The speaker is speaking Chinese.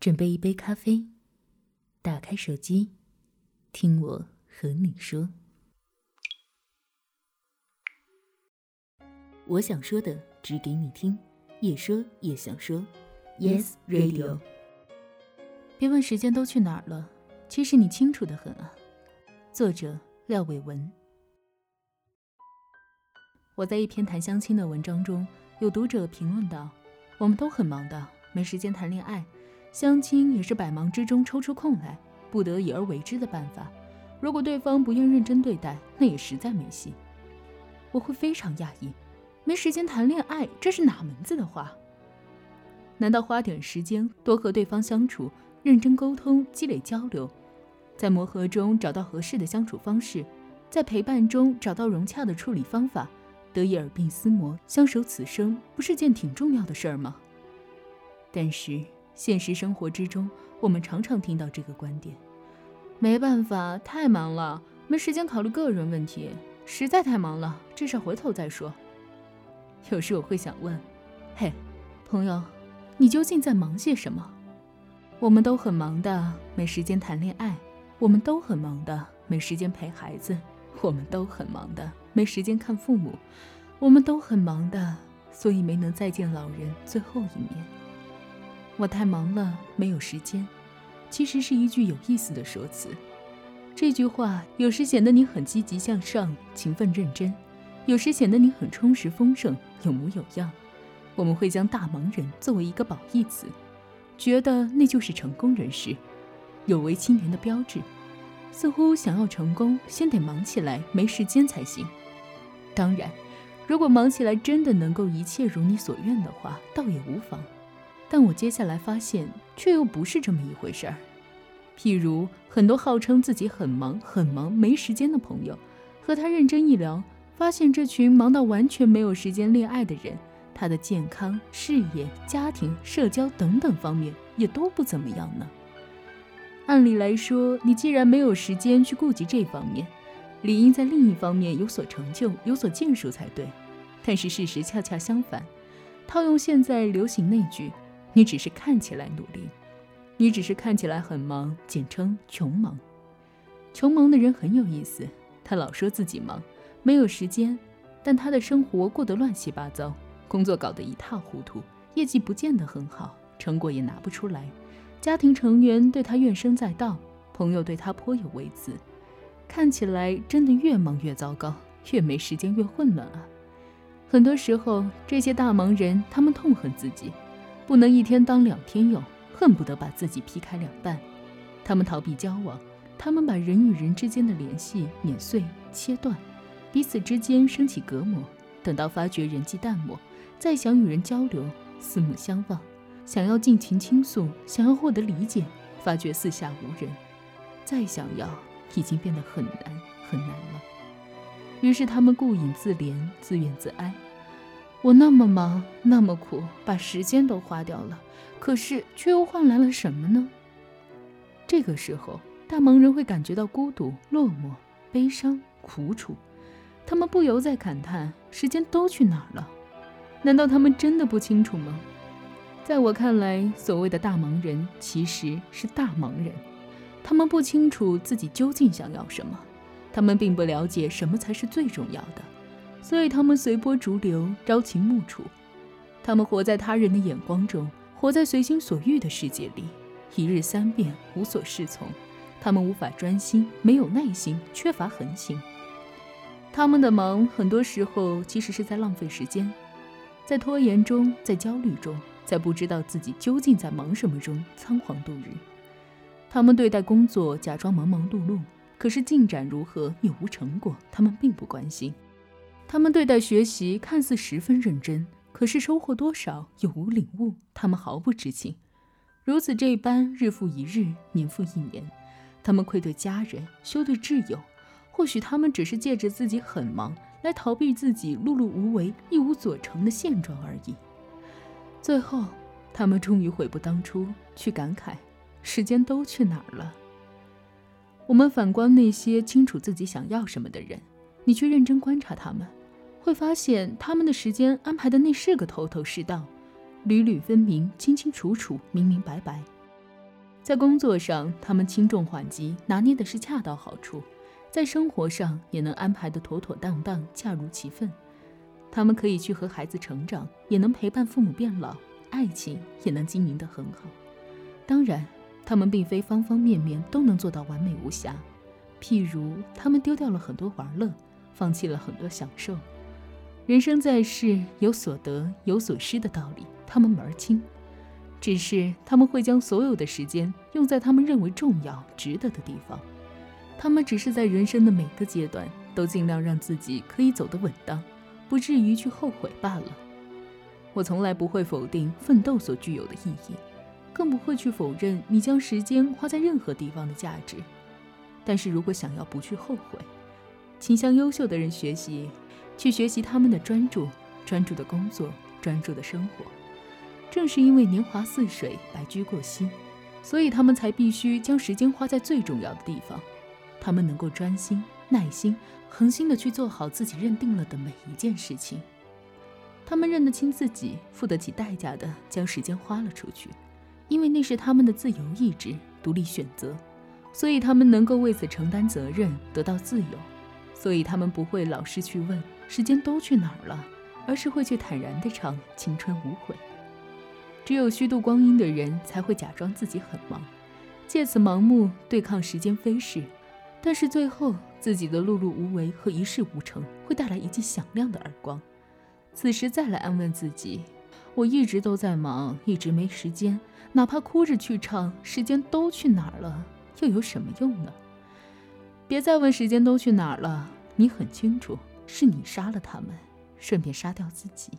准备一杯咖啡，打开手机，听我和你说。我想说的，只给你听，也说也想说。Yes Radio。别问时间都去哪儿了，其实你清楚的很啊。作者：廖伟文。我在一篇谈相亲的文章中，有读者评论道：“我们都很忙的，没时间谈恋爱。”相亲也是百忙之中抽出空来，不得已而为之的办法。如果对方不愿认真对待，那也实在没戏。我会非常讶异，没时间谈恋爱，这是哪门子的话？难道花点时间多和对方相处，认真沟通，积累交流，在磨合中找到合适的相处方式，在陪伴中找到融洽的处理方法，得以耳鬓厮磨，相守此生，不是件挺重要的事儿吗？但是。现实生活之中，我们常常听到这个观点。没办法，太忙了，没时间考虑个人问题，实在太忙了，这事回头再说。有时我会想问：嘿，朋友，你究竟在忙些什么？我们都很忙的，没时间谈恋爱；我们都很忙的，没时间陪孩子；我们都很忙的，没时间看父母；我们都很忙的，所以没能再见老人最后一面。我太忙了，没有时间。其实是一句有意思的说辞。这句话有时显得你很积极向上、勤奋认真，有时显得你很充实丰盛、有模有样。我们会将大忙人作为一个褒义词，觉得那就是成功人士、有为青年的标志。似乎想要成功，先得忙起来，没时间才行。当然，如果忙起来真的能够一切如你所愿的话，倒也无妨。但我接下来发现，却又不是这么一回事儿。譬如，很多号称自己很忙、很忙、没时间的朋友，和他认真一聊，发现这群忙到完全没有时间恋爱的人，他的健康、事业、家庭、社交等等方面也都不怎么样呢。按理来说，你既然没有时间去顾及这方面，理应在另一方面有所成就、有所建树才对。但是事实恰恰相反。套用现在流行那句。你只是看起来努力，你只是看起来很忙，简称穷忙。穷忙的人很有意思，他老说自己忙，没有时间，但他的生活过得乱七八糟，工作搞得一塌糊涂，业绩不见得很好，成果也拿不出来，家庭成员对他怨声载道，朋友对他颇有微词，看起来真的越忙越糟糕，越没时间越混乱啊！很多时候，这些大忙人，他们痛恨自己。不能一天当两天用，恨不得把自己劈开两半。他们逃避交往，他们把人与人之间的联系碾碎、切断，彼此之间升起隔膜。等到发觉人际淡漠，再想与人交流，四目相望，想要尽情倾诉，想要获得理解，发觉四下无人，再想要，已经变得很难很难了。于是他们顾影自怜，自怨自哀。我那么忙，那么苦，把时间都花掉了，可是却又换来了什么呢？这个时候，大忙人会感觉到孤独、落寞、悲伤、苦楚，他们不由在感叹：时间都去哪儿了？难道他们真的不清楚吗？在我看来，所谓的大忙人其实是大忙人，他们不清楚自己究竟想要什么，他们并不了解什么才是最重要的。所以他们随波逐流，朝秦暮楚。他们活在他人的眼光中，活在随心所欲的世界里，一日三变，无所适从。他们无法专心，没有耐心，缺乏恒心。他们的忙，很多时候其实是在浪费时间，在拖延中，在焦虑中，在不知道自己究竟在忙什么中仓皇度日。他们对待工作假装忙忙碌碌，可是进展如何，有无成果，他们并不关心。他们对待学习看似十分认真，可是收获多少，有无领悟，他们毫不知情。如此这般，日复一日，年复一年，他们愧对家人，羞对挚友。或许他们只是借着自己很忙，来逃避自己碌碌无为、一无所成的现状而已。最后，他们终于悔不当初，去感慨：时间都去哪儿了？我们反观那些清楚自己想要什么的人，你去认真观察他们。会发现他们的时间安排的那是个头头是道，缕缕分明，清清楚楚，明明白白。在工作上，他们轻重缓急拿捏的是恰到好处；在生活上，也能安排的妥妥当当，恰如其分。他们可以去和孩子成长，也能陪伴父母变老，爱情也能经营得很好。当然，他们并非方方面面都能做到完美无瑕。譬如，他们丢掉了很多玩乐，放弃了很多享受。人生在世，有所得有所失的道理，他们门儿清。只是他们会将所有的时间用在他们认为重要、值得的地方。他们只是在人生的每个阶段都尽量让自己可以走得稳当。不至于去后悔罢了。我从来不会否定奋斗所具有的意义，更不会去否认你将时间花在任何地方的价值。但是如果想要不去后悔，请向优秀的人学习，去学习他们的专注、专注的工作、专注的生活。正是因为年华似水，白驹过隙，所以他们才必须将时间花在最重要的地方。他们能够专心。耐心、恒心地去做好自己认定了的每一件事情。他们认得清自己，付得起代价的将时间花了出去，因为那是他们的自由意志、独立选择，所以他们能够为此承担责任，得到自由。所以他们不会老是去问时间都去哪儿了，而是会去坦然地唱青春无悔。只有虚度光阴的人才会假装自己很忙，借此盲目对抗时间飞逝。但是最后，自己的碌碌无为和一事无成，会带来一记响亮的耳光。此时再来安慰自己，我一直都在忙，一直没时间，哪怕哭着去唱，时间都去哪儿了，又有什么用呢？别再问时间都去哪儿了，你很清楚，是你杀了他们，顺便杀掉自己。